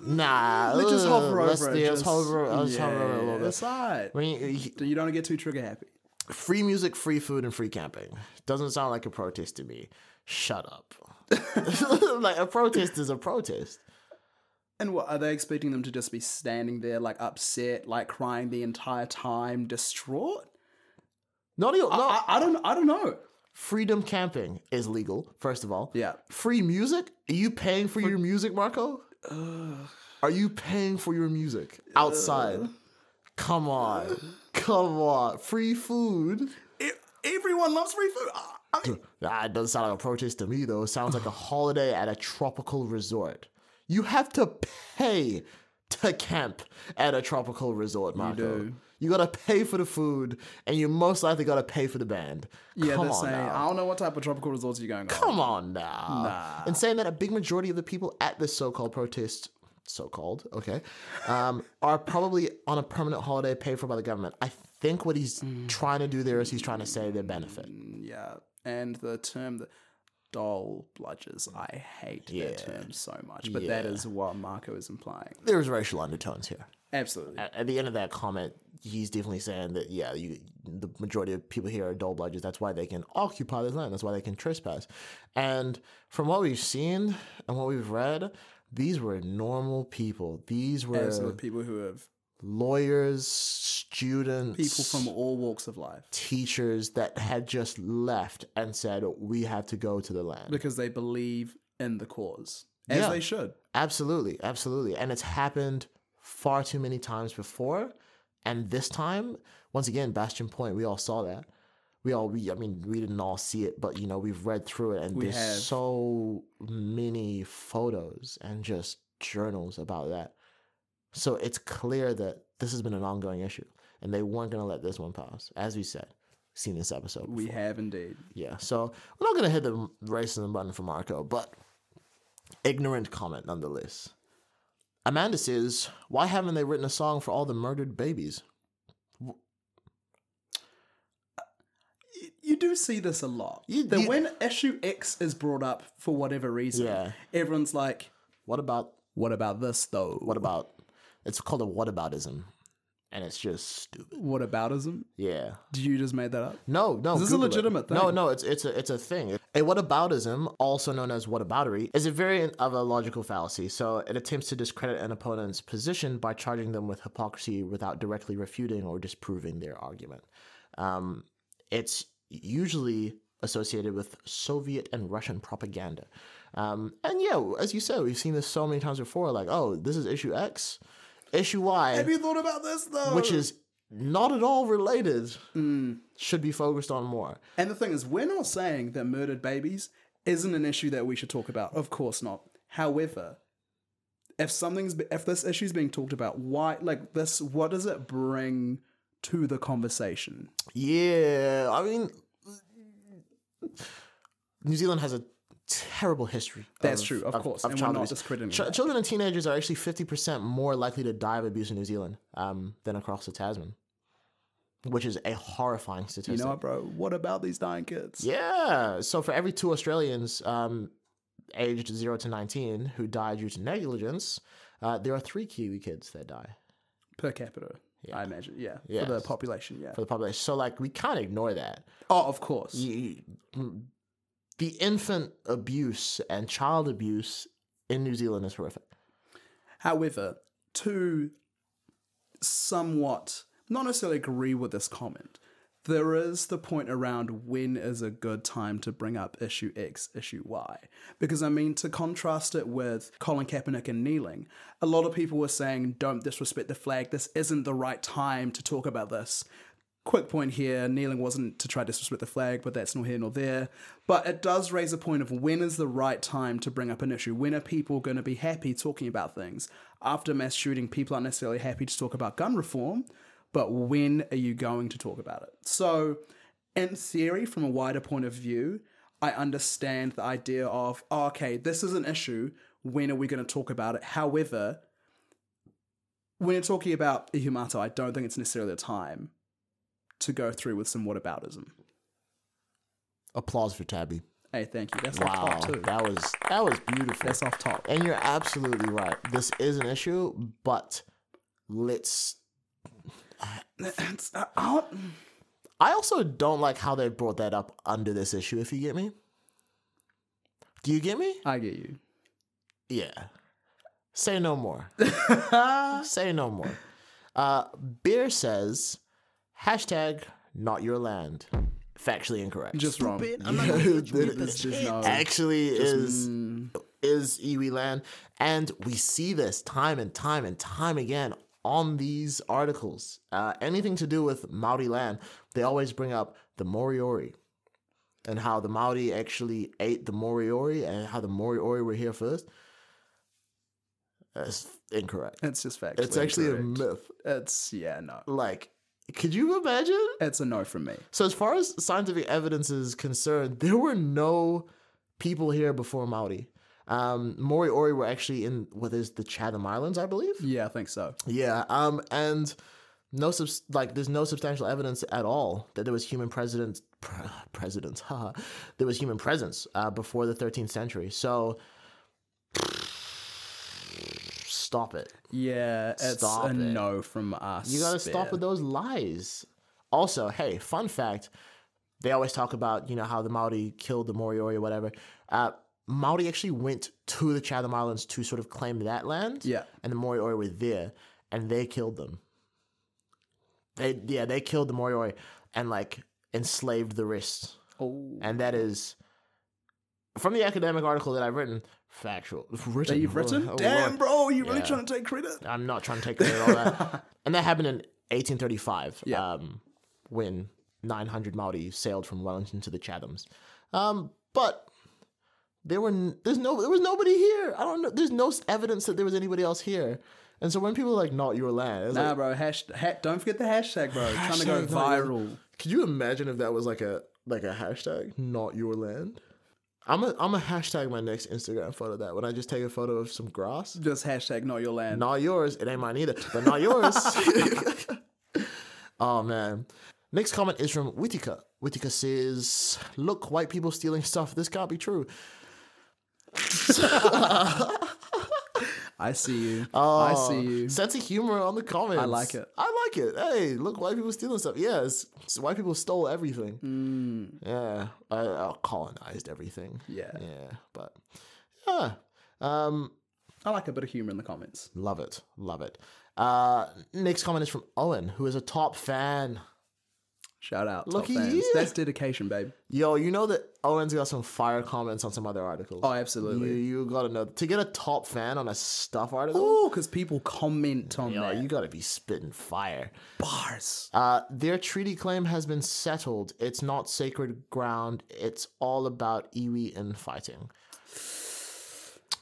Nah, Let's just hover Uh, let's, over it. yeah, let's just- hover, yeah, hover over a little bit. That's mean, he- You don't get too trigger happy. free music, free food, and free camping. Doesn't sound like a protest to me. Shut up. like a protest is a protest. And what are they expecting them to just be standing there, like upset, like crying the entire time, distraught? Not even, no, I, I don't. I don't know. freedom camping is legal. First of all, Yeah. Free music? Are you paying for your music, Marco? Are you paying for your music outside? Come on, come on. Free food. E- everyone loves free food. I- I mean, it doesn't sound like a protest to me, though. It sounds like a holiday at a tropical resort. You have to pay to camp at a tropical resort, Marco. do. You gotta pay for the food, and you most likely gotta pay for the band. yeah, Come they're saying. now. I don't know what type of tropical resorts you're going on. Come on now. Nah. And saying that a big majority of the people at this so-called protest, so-called, okay, um, are probably on a permanent holiday paid for by the government. I think what he's Mm. trying to do there is he's trying to say their benefit. Yeah, and the term that dole bludgers, I hate Yeah. that term so much. But that Yeah. is what Marco is implying. There's racial undertones here. Absolutely. At, at the end of that comment, he's definitely saying that yeah, you, the majority of people here are dole bludgers. That's why they can occupy this land. That's why they can trespass. And from what we've seen and what we've read, these were normal people. These were Absolutely. People who have lawyers, students, people from all walks of life teachers that had just left and said, "We have to go to the land." because they believe in the cause, as Yeah. they should. Absolutely, absolutely. And it's happened far too many times before. And this time, once again, Bastion Point, we all saw that. We all, we, I mean, we didn't all see it, but you know, we've read through it, and We there's have. so many photos and just journals about that. So it's clear that this has been an ongoing issue, and they weren't going to let this one pass. As we said, seen this episode. We have indeed. Yeah, so we're not gonna hit the racism button for Marco, but ignorant comment nonetheless. Amanda says, "Why haven't they written a song for all the murdered babies?" You do see this a lot. You- that you- when issue X is brought up for whatever reason, Yeah. everyone's like, What about "What about this though? what about? It's called a whataboutism, and it's just stupid. What aboutism? Yeah. Did you just made that up? No, no. This is this a Google it. legitimate No, thing? no. It's it's a it's a thing. A whataboutism, also known as whataboutery, is a variant of a logical fallacy. So it attempts to discredit an opponent's position by charging them with hypocrisy without directly refuting or disproving their argument. Um, it's usually associated with Soviet and Russian propaganda. Um, and yeah, as you said, we've seen this so many times before. Like, oh, this is issue X, issue Y, Have you thought about this though? which is not at all related, Mm. should be focused on more. And the thing is, we're not saying that murdered babies isn't an issue that we should talk about. Of course not. However, if something's if this issue's being talked about, why like this? What does it bring to the conversation? Yeah, I mean, New Zealand has a terrible history. That's true, of course, and we're not abuse. discrediting Ch- children and teenagers are actually fifty percent more likely to die of abuse in New Zealand um, than across the Tasman, which is a horrifying statistic. You know what, bro? What about these dying kids? Yeah. So for every two Australians um, aged zero to nineteen who die due to negligence, uh, there are three Kiwi kids that die Per capita, I imagine. Yeah, for the population. Yeah. for the population. So like we can't ignore that. oh, of course. You- the infant abuse and child abuse in New Zealand is horrific. However, to somewhat not necessarily agree with this comment, there is the point around when is a good time to bring up issue X, issue Y. Because I mean, to contrast it with Colin Kaepernick and kneeling, a lot of people were saying, don't disrespect the flag, this isn't the right time to talk about this. Quick point here kneeling wasn't to try to disrespect the flag, but that's nor here nor there. But it does raise a point of when is the right time to bring up an issue? When are people going to be happy talking about things? After mass shooting, people aren't necessarily happy to talk about gun reform, but when are you going to talk about it? So, in theory, from a wider point of view, I understand the idea of, oh, okay, this is an issue. When are we going to talk about it? However, when you're talking about Ihumatao, I don't think it's necessarily the time to go through with some whataboutism. Applause for Tabby. Hey, thank you. That's Wow, off top too. that was that was beautiful. That's off top. And you're absolutely right. This is an issue, but let's. Uh, I also don't like how they brought that up under this issue. If you get me, do you get me? I get you. Yeah. Say no more. Say no more. Uh, Beer says hashtag not your land. Factually incorrect. Just wrong. I'm not gonna hit you with It this Just shit. no. actually is Mm, is iwi land and we see this time and time and time again on these articles uh, anything to do with maori land they always bring up the moriori and how the maori actually ate the moriori and how the moriori were here first that's incorrect it's just facts. it's actually a myth It's yeah, no. like could you imagine It's a no from me. so as far as scientific evidence is concerned, there were no people here before Maori. Um, Moriori were actually in what is the Chatham Islands, I believe. Yeah, I think so. Yeah. Um, and no subs- like there's no substantial evidence at all that there was human president pre- presidents. Haha, there was human presence uh, before the 13th century. So stop it. Yeah, it's Stop a it. no from us. You gotta stop with those lies. Also, hey, fun fact: they always talk about you know how the Maori killed the Moriori or whatever. Uh, Maori actually went to the Chatham Islands to sort of claim that land. Yeah. and the Moriori were there, and they killed them. They yeah, they killed the Moriori and like enslaved the rest, Oh, and that is from the academic article that I've written. Factual, written. that you've written? Oh, Damn, Lord. bro, you really Yeah. trying to take credit? I'm not trying to take credit all that. and that happened in 1835, Yeah. um, when 900 Maori sailed from Wellington to the Chathams. Um, but there were n- there's no there was nobody here. I don't know. There's no s- evidence that there was anybody else here. And so when people are like not your land, it's Nah, like, bro. Hash, ha- don't forget the hashtag, bro. trying to go Hashtag not viral. could you imagine if that was like a like a hashtag, not your land? I'm a I'm a hashtag my next Instagram photo that when I just take a photo of some grass. Just hashtag not your land. Not yours. It ain't mine either, but not yours. oh man. Next comment is from Whitaker. Whitaker says, "Look, white people stealing stuff. This can't be true." I see you. Oh, I see you. Sense of humor on the comments. I like it. I like it. Hey, look, white people stealing stuff. Yes, white people stole everything. Mm, Yeah, I, I colonized everything. yeah. Yeah, but yeah, um, I like a bit of humor in the comments. Love it. Love it. Uh, next comment is from Owen, who is a top fan. Shout out, Look, top fans. is. That's dedication, babe. Yo, you know that Owen's got some fire comments on some other articles. Oh, absolutely. You, you gotta know to get a top fan on a stuff article. Oh, because people comment on Yo, that. you gotta be spitting fire. Bars. Uh, their treaty claim has been settled. It's not sacred ground. It's all about iwi infighting.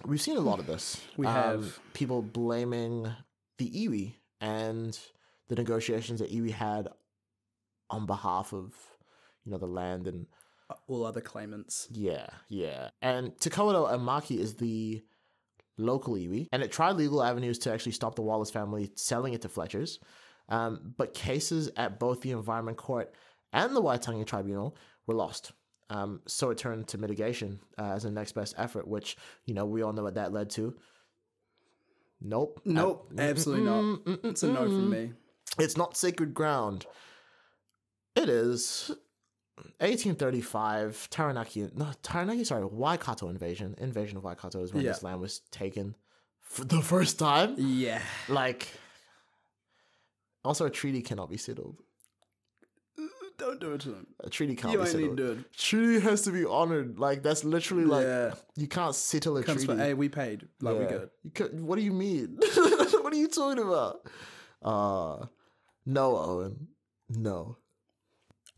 We've seen a lot of this. We Um, have. people blaming the iwi and the negotiations that iwi had on behalf of, you know, the land and All other claimants. yeah, yeah. And Te Kawerau a Maki is the local iwi, and it tried legal avenues to actually stop the Wallace family selling it to Fletchers. Um, but cases at both the Environment Court and the Waitangi Tribunal were lost. Um, so it turned to mitigation uh, as a next best effort, which, you know, we all know what that led to. Nope. Nope, absolutely not. It's a no from me. It's not sacred ground. It is 1835. Taranaki, no, Taranaki, sorry, Waikato invasion. Invasion of Waikato is when Yeah. this land was taken for the first time. Yeah. Like, also a treaty cannot be settled. Don't do it to them. A treaty can't You be settled. to do it. Treaty has to be honored. Like that's literally like yeah. you can't settle a Comes treaty. from, hey, we paid. Like, we Yeah. good. You could, what do you mean? what are you talking about? Uh no, Owen. No.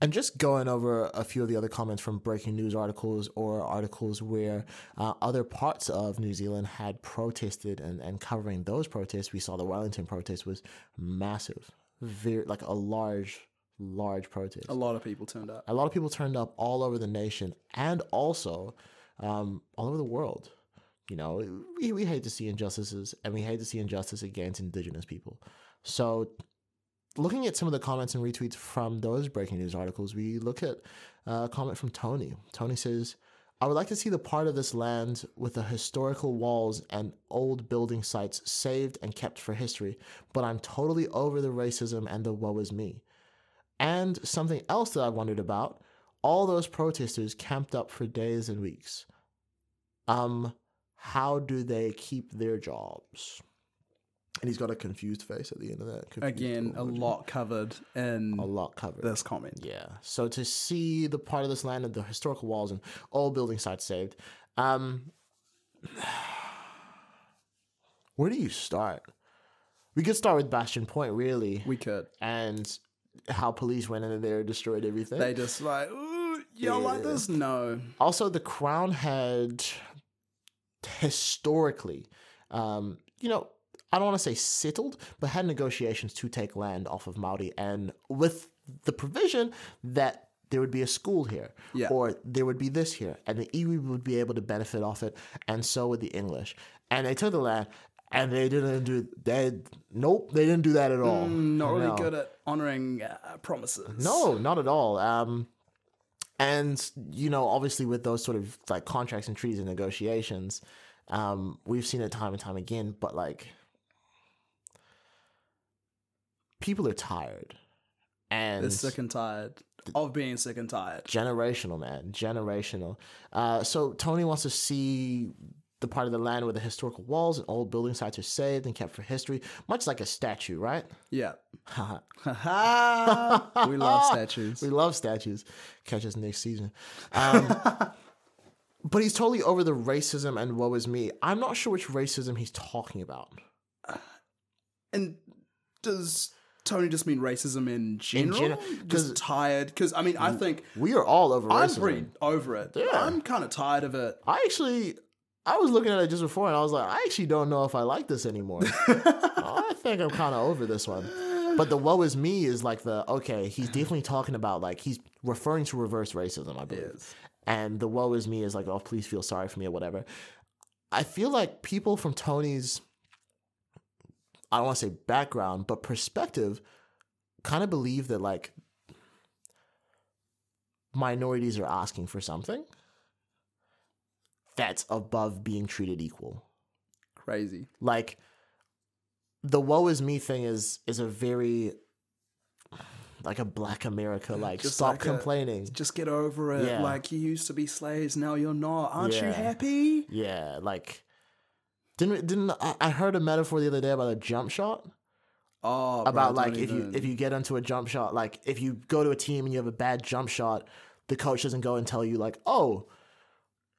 And just going over a few of the other comments from breaking news articles or articles where uh, other parts of New Zealand had protested and, and covering those protests, we saw the Wellington protest was massive. Very like a large, large protest A lot of people turned up. a lot of people turned up all over the nation and also um, all over the world. You know, we, we hate to see injustices and we hate to see injustice against Indigenous people. So, looking at some of the comments and retweets from those breaking news articles, we look at uh, a comment from Tony. Tony says, I would like to see the part of this land with the historical walls and old building sites saved and kept for history, but I'm totally over the racism and the woe is me. And something else that I wondered about all those protesters camped up for days and weeks. Um, how do they keep their jobs? And he's got a confused face at the end of that. confused Again, a lot covered in A lot covered. this comment. Yeah. So to see the part of this land and the historical walls and all building sites saved, um, where do you start? We could start with Bastion Point, really, We could. and how police went in there and destroyed everything. They just like, ooh, y'all like Yeah. this? No. also, the crown had historically, um, you know, I don't want to say settled, but had negotiations to take land off of Maori, and with the provision that there would be a school here, Yeah. or there would be this here, and the iwi would be able to benefit off it, and so would the English. And they took the land, and they didn't do they. Nope, they didn't do that at all. Mm, not really No. good at honoring uh, promises. No, not at all. Um, and you know, obviously, with those sort of like contracts and treaties and negotiations, um, we've seen it time and time again. But like, people are tired, and They're sick and tired of being sick and tired. generational, man, generational. Uh, so Tony wants to see the part of the land where the historical walls and old building sites are saved and kept for history, much like a statue, right? Yeah. We love statues. We love statues. Catch us next season. Um, but he's totally over the racism and woe is me. I'm not sure which racism he's talking about. And does Tony just mean racism in general? general- just tired? Because I mean, I think We are all over I'm racism. pretty over it. Yeah. I'm kind of tired of it. I actually, I was looking at it just before and I was like, I actually don't know if I like this anymore. I think I'm kind of over this one. But the woe is me is like the, okay, he's definitely talking about like, he's referring to reverse racism, I believe. Yes. and the woe is me is like, oh, please feel sorry for me or whatever. I feel like people from Tony's, I don't want to say background, but perspective, kind of believe that like minorities are asking for something that's above being treated equal. Crazy. Like the woe is me thing is is a very like a black America like Just stop like a- complaining. Just get over it. Yeah. Like you used to be slaves, now you're not. Aren't you happy? Yeah, like didn't didn't I, I heard a metaphor the other day about a jump shot? Oh, about don't like if you if you get into a jump shot, like if you go to a team and you have a bad jump shot, the coach doesn't go and tell you like, oh,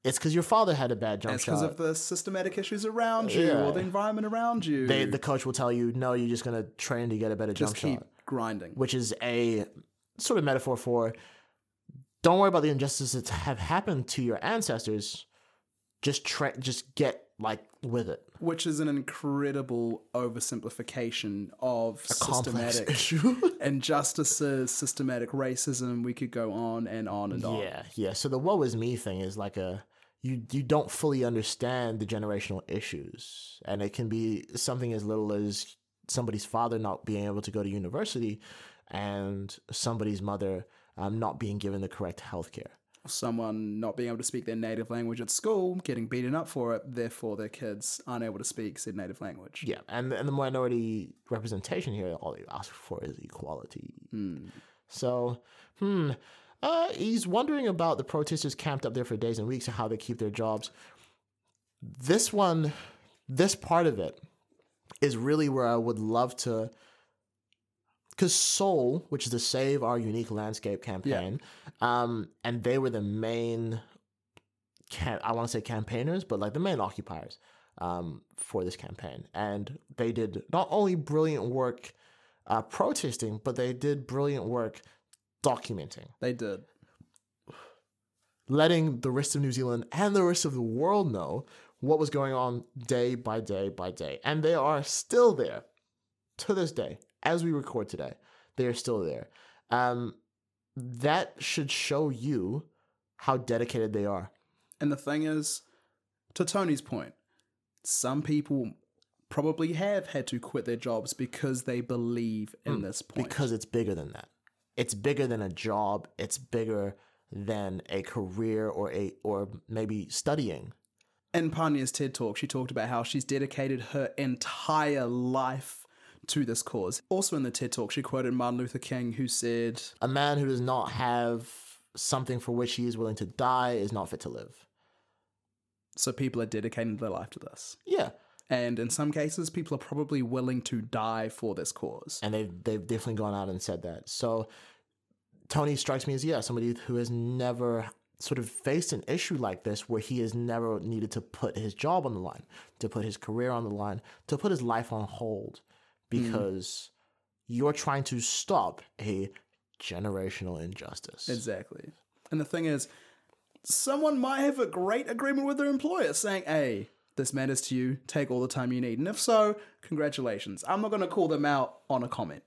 it's because your father had a bad jump shot. it's because of the systematic issues around you Yeah. or the environment around you. they, the coach will tell you, no, you're just gonna train to get a better just jump keep shot, grinding. which is a sort of metaphor for don't worry about the injustices that have happened to your ancestors. Just tra- just get like with it. Which is an incredible oversimplification of Complex systematic issue. injustices, systematic racism. We could go on and on and on. Yeah, yeah. So the woe is me thing is like a you you don't fully understand the generational issues, and it can be something as little as somebody's father not being able to go to university, and somebody's mother um, not being given the correct health care. Someone not being able to speak their native language at school, getting beaten up for it, therefore their kids aren't able to speak said native language. Yeah, and and the minority representation here, all they ask for is equality. So, hmm. Uh, he's wondering about the protesters camped up there for days and weeks and how they keep their jobs. This one, this part of it, is really where I would love to. Because SOUL, which is the Save Our Unique Landscape campaign, um, and they were the main, cam- I want to say campaigners, but like the main occupiers um, for this campaign. And they did not only brilliant work uh, protesting, but they did brilliant work documenting, They did. letting the rest of New Zealand and the rest of the world know what was going on day by day by day. And they are still there to this day, as we record today. They are still there. Um, that should show you how dedicated they are. And the thing is, to Tony's point, some people probably have had to quit their jobs because they believe in this point. because it's bigger than that. It's bigger than a job. It's bigger than a career or a or maybe studying. in Pania's TED talk, she talked about how she's dedicated her entire life to this cause. Also in the TED talk, she quoted Martin Luther King, who said, A man who does not have something for which he is willing to die is not fit to live. So people are dedicating their life to this. Yeah, And in some cases, people are probably willing to die for this cause. and they've they've definitely gone out and said that. So Tony strikes me as yeah somebody who has never sort of faced an issue like this where he has never needed to put his job on the line, to put his career on the line, to put his life on hold Mm. because you're trying to stop a generational injustice. Exactly. And the thing is, someone might have a great agreement with their employer saying, hey, this matters to you, take all the time you need. And if so, congratulations. I'm not going to call them out on a comment.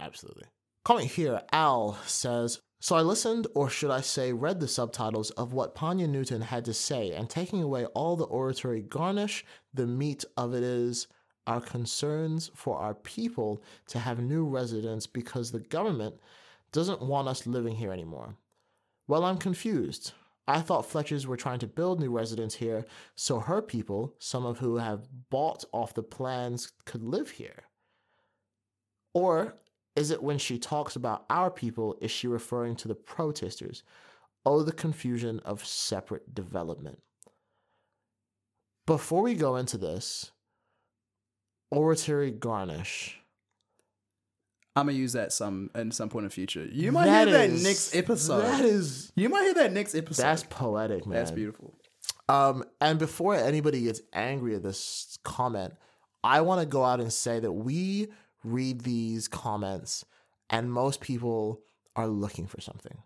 Absolutely. Comment here, Al says, So I listened, or should I say, read the subtitles of what Pania Newton had to say, and taking away all the oratory garnish, the meat of it is our concerns for our people to have new residents because the government doesn't want us living here anymore. Well, I'm confused. I thought Fletchers were trying to build new residents here so her people, some of who have bought off the plans, could live here. Or is it when she talks about our people, is she referring to the protesters? Oh, the confusion of separate development. Before we go into this, oratory garnish. I'm gonna use that some in some point in the future. You might That hear that is- next episode. That is you might hear that next episode. that's poetic, man. That's beautiful. Um, and before anybody gets angry at this comment, I want to go out and say that we read these comments, and most people are looking for something.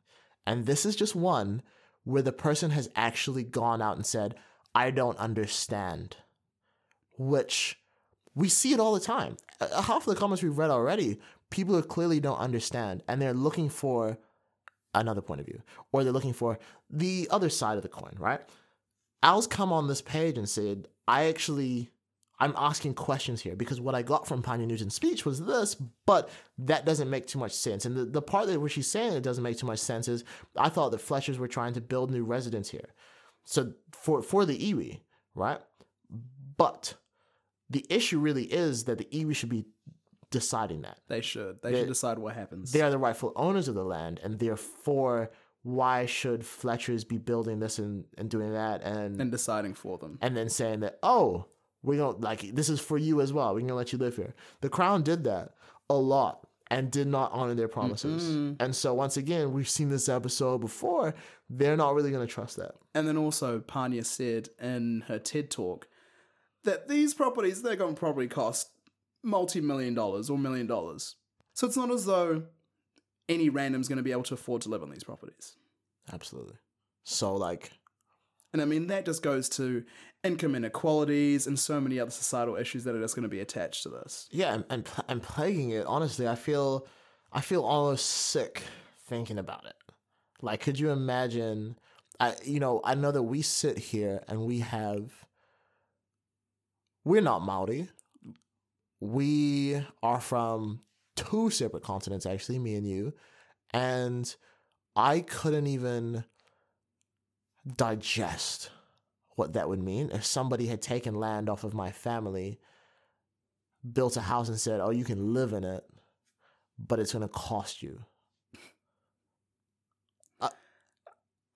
And this is just one where the person has actually gone out and said, I don't understand. Which we see it all the time. Uh, Half of the comments we've read already, people clearly don't understand, and they're looking for another point of view, or they're looking for the other side of the coin, right? Al's come on this page and said, I actually, I'm asking questions here because what I got from Pania Newton's speech was this, but that doesn't make too much sense. And the, the part that where she's saying it doesn't make too much sense is I thought that Fletchers were trying to build new residents here. So for, for the iwi, right? But the issue really is that the iwi should be deciding that. They should. They They- should decide what happens. They are the rightful owners of the land, and therefore, why should Fletchers be building this and, and doing that and and deciding for them. and then saying that, oh, We don't like this is for you as well. We're gonna let you live here. The crown did that a lot and did not honor their promises. Mm-hmm. And so once again, we've seen this episode before. They're not really gonna trust that. And then also, Pania said in her TED talk that these properties, they're going to probably cost multi million dollars or million dollars. So it's not as though any random's going to be able to afford to live on these properties. Absolutely. So like And I mean, that just goes to income inequalities and so many other societal issues that are just going to be attached to this. yeah, and and, pl- and plaguing it. Honestly, I feel I feel almost sick thinking about it. Like, could you imagine? I you know I know that we sit here and we have. We're not Maori. We are from two separate continents, actually, me and you, and I couldn't even digest what that would mean if somebody had taken land off of my family built a house and said, "Oh, you can live in it, but it's going to cost you." I,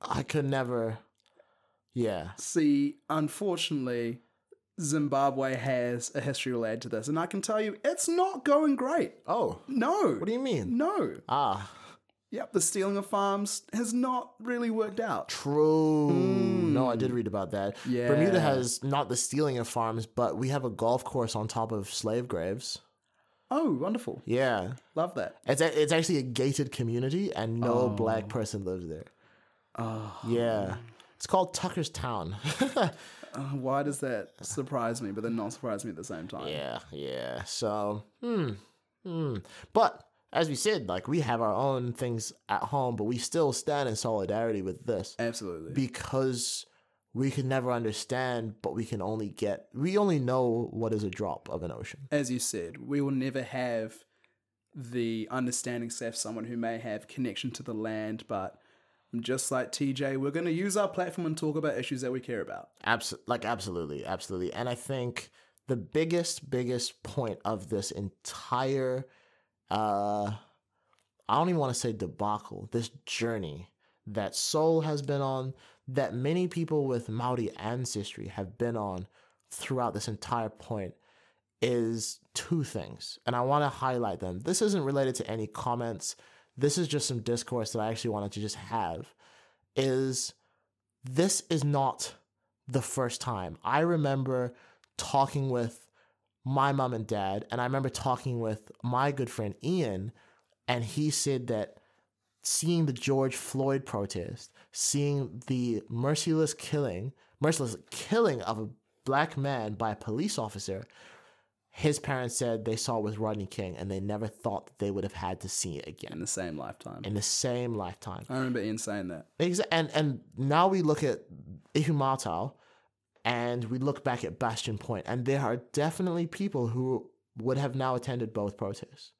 I could never. Yeah, See, unfortunately, Zimbabwe has a history related to this, and I can tell you it's not going great. Oh, No. what do you mean? No. Ah, Yep, the stealing of farms has not really worked out. true. No, I did read about that. Yeah. Bermuda has not the stealing of farms, but we have a golf course on top of slave graves. Oh, wonderful. Yeah, Love that. it's a, it's actually a gated community, and no black person lives there. Oh, Yeah, it's called Tucker's Town. uh, why does that surprise me, but then not surprise me at the same time? Yeah, yeah. So, hmm, hmm. But as we said, like we have our own things at home, but we still stand in solidarity with this Absolutely. because we can never understand, but we can only get, we only know what is a drop of an ocean. As you said, we will never have the understanding have someone who may have connection to the land, but just like TJ, we're going to use our platform and talk about issues that we care about. Absolutely, like absolutely, absolutely. And I think the biggest, biggest point of this entire, uh, I don't even want to say debacle, this journey that SOUL has been on, that many people with Maori ancestry have been on throughout this entire point is two things. And I want to highlight them. This isn't related to any comments. This is just some discourse that I actually wanted to just have. Is this is not the first time. I remember talking with my mom and dad, and I remember talking with my good friend Ian, and he said that seeing the George Floyd protest, seeing the merciless killing, merciless killing of a black man by a police officer, his parents said they saw it with Rodney King, and they never thought that they would have had to see it again In the same lifetime. in the same lifetime. I remember Ian saying that. Exa- and and now we look at Ihumatao and we look back at Bastion Point, and there are definitely people who would have now attended both protests.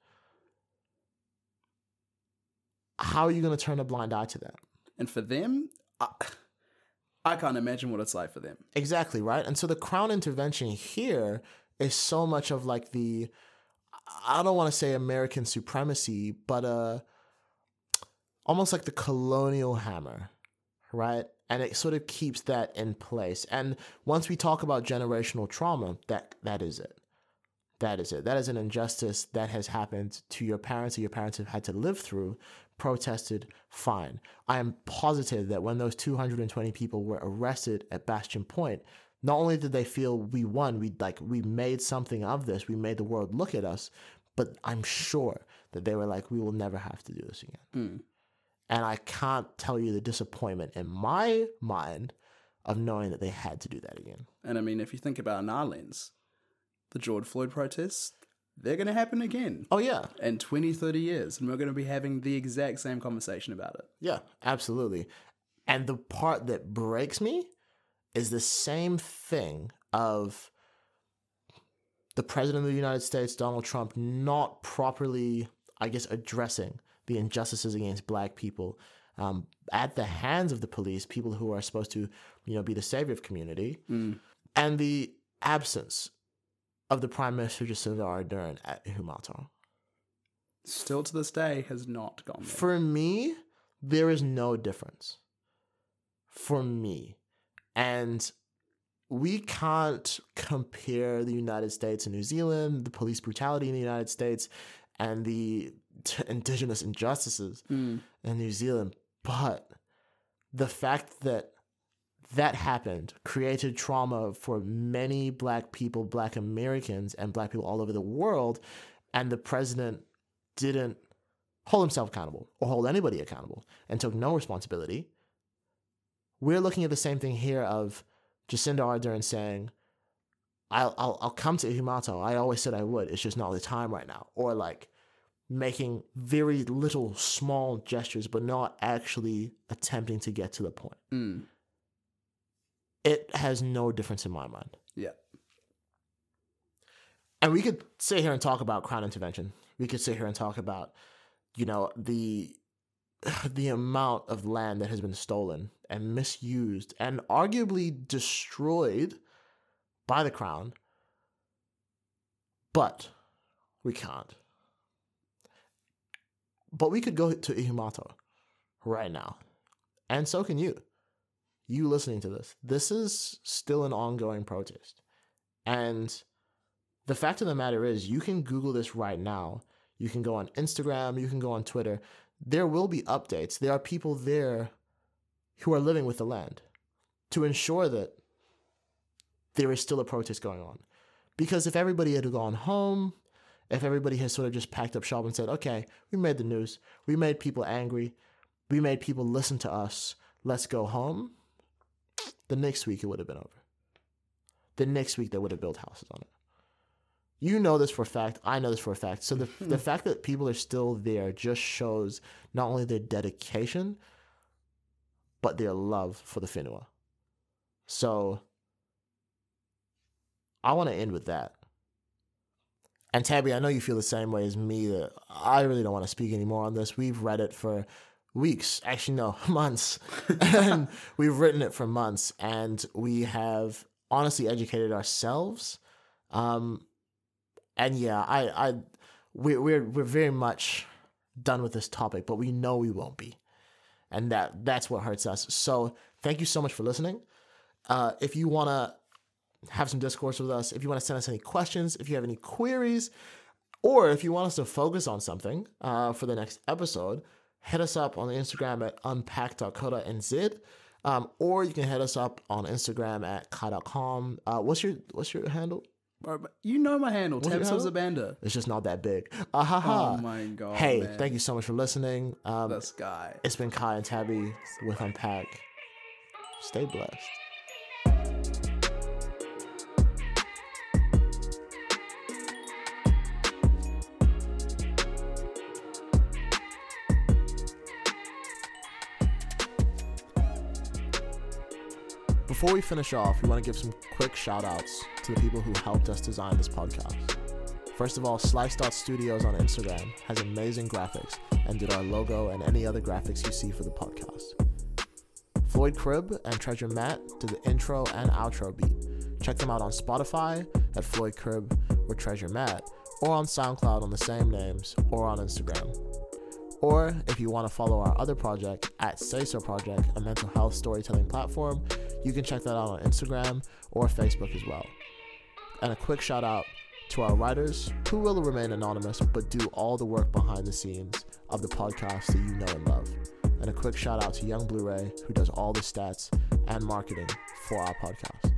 How are you going to turn a blind eye to that? And for them, I, I can't imagine what it's like for them. Exactly, right? And so the crown intervention here is so much of like the I don't want to say American supremacy, but uh almost like the colonial hammer, right? And it sort of keeps that in place. And once we talk about generational trauma, that that is it. That is it. That is an injustice that has happened to your parents or your parents have had to live through, protested, fine. I am positive that when those 220 people were arrested at Bastion Point, not only did they feel we won, we like we made something of this, we made the world look at us, but I'm sure that they were like, we will never have to do this again. Mm. And I can't tell you the disappointment in my mind of knowing that they had to do that again. And I mean, if you think about in our lens, the George Floyd protests, they're going to happen again Oh yeah, in 20, 30 years. And we're going to be having the exact same conversation about it. Yeah, absolutely. And the part that breaks me is the same thing of the president of the United States, Donald Trump, not properly, I guess, addressing the injustices against black people um, at the hands of the police, people who are supposed to, you know, be the savior of community, Mm. and the absence of the Prime Minister Jacinda Ardern at Ihumatao. Still to this day has not gone there. For me, there is no difference. For me. And we can't compare the United States and New Zealand, the police brutality in the United States, and the t- indigenous injustices mm. in New Zealand. But the fact that that happened created trauma for many black people, black Americans, and black people all over the world. And the president didn't hold himself accountable or hold anybody accountable and took no responsibility. We're looking at the same thing here of Jacinda Ardern saying, I'll, I'll, I'll come to Ihumatao. I always said I would. It's just not the time right now. Or like making very little small gestures, but not actually attempting to get to the point. Mm. It has no difference in my mind. Yeah. And we could sit here and talk about crown intervention. We could sit here and talk about, you know, the the amount of land that has been stolen and misused and arguably destroyed by the crown. But we can't. But we could go to Ihumatao right now. And so can you. You listening to this. This is still an ongoing protest. And the fact of the matter is, you can Google this right now. You can go on Instagram, you can go on Twitter. There will be updates. There are people there who are living with the land to ensure that there is still a protest going on. Because if everybody had gone home, if everybody has sort of just packed up shop and said, okay, we made the news, we made people angry, we made people listen to us, let's go home, the next week it would have been over. The next week they would have built houses on it. You know this for a fact. I know this for a fact. So the the fact that people are still there just shows not only their dedication, but their love for the whenua. So I want to end with that. And Tabby, I know you feel the same way as me that I really don't want to speak anymore on this. We've read it for weeks, actually no, months. and we've written it for months and we have honestly educated ourselves. Um and yeah, I I we we're we're very much done with this topic, but we know we won't be. And that that's what hurts us. So, thank you so much for listening. Uh if you want to have some discourse with us, if you want to send us any questions, if you have any queries, or if you want us to focus on something uh, for the next episode, hit us up on Instagram at unpack.coda and zid. Um, or you can hit us up on Instagram at kai.com. Uh, what's your what's your handle? Bro, you know my handle, handle? Zabanda. It's just not that big. Ah, ha, ha. Oh my god. hey, man. thank you so much for listening. Um, This guy. it's been Kai and Tabby with Unpack. Stay blessed. Before we finish off, we want to give some quick shout outs to the people who helped us design this podcast. First of all, Slice Studios on Instagram has amazing graphics and did our logo and any other graphics you see for the podcast. Floyd Cribb and Treasure Matt did the intro and outro beat. Check them out on Spotify at Floyd Cribb or Treasure Matt, or on SoundCloud on the same names, or on Instagram. Or if you want to follow our other project at Say Project, a mental health storytelling platform, you can check that out on Instagram or Facebook as well. And a quick shout out to our writers, who will remain anonymous but do all the work behind the scenes of the podcast that you know and love. And a quick shout out to Young Blu ray, who does all the stats and marketing for our podcast.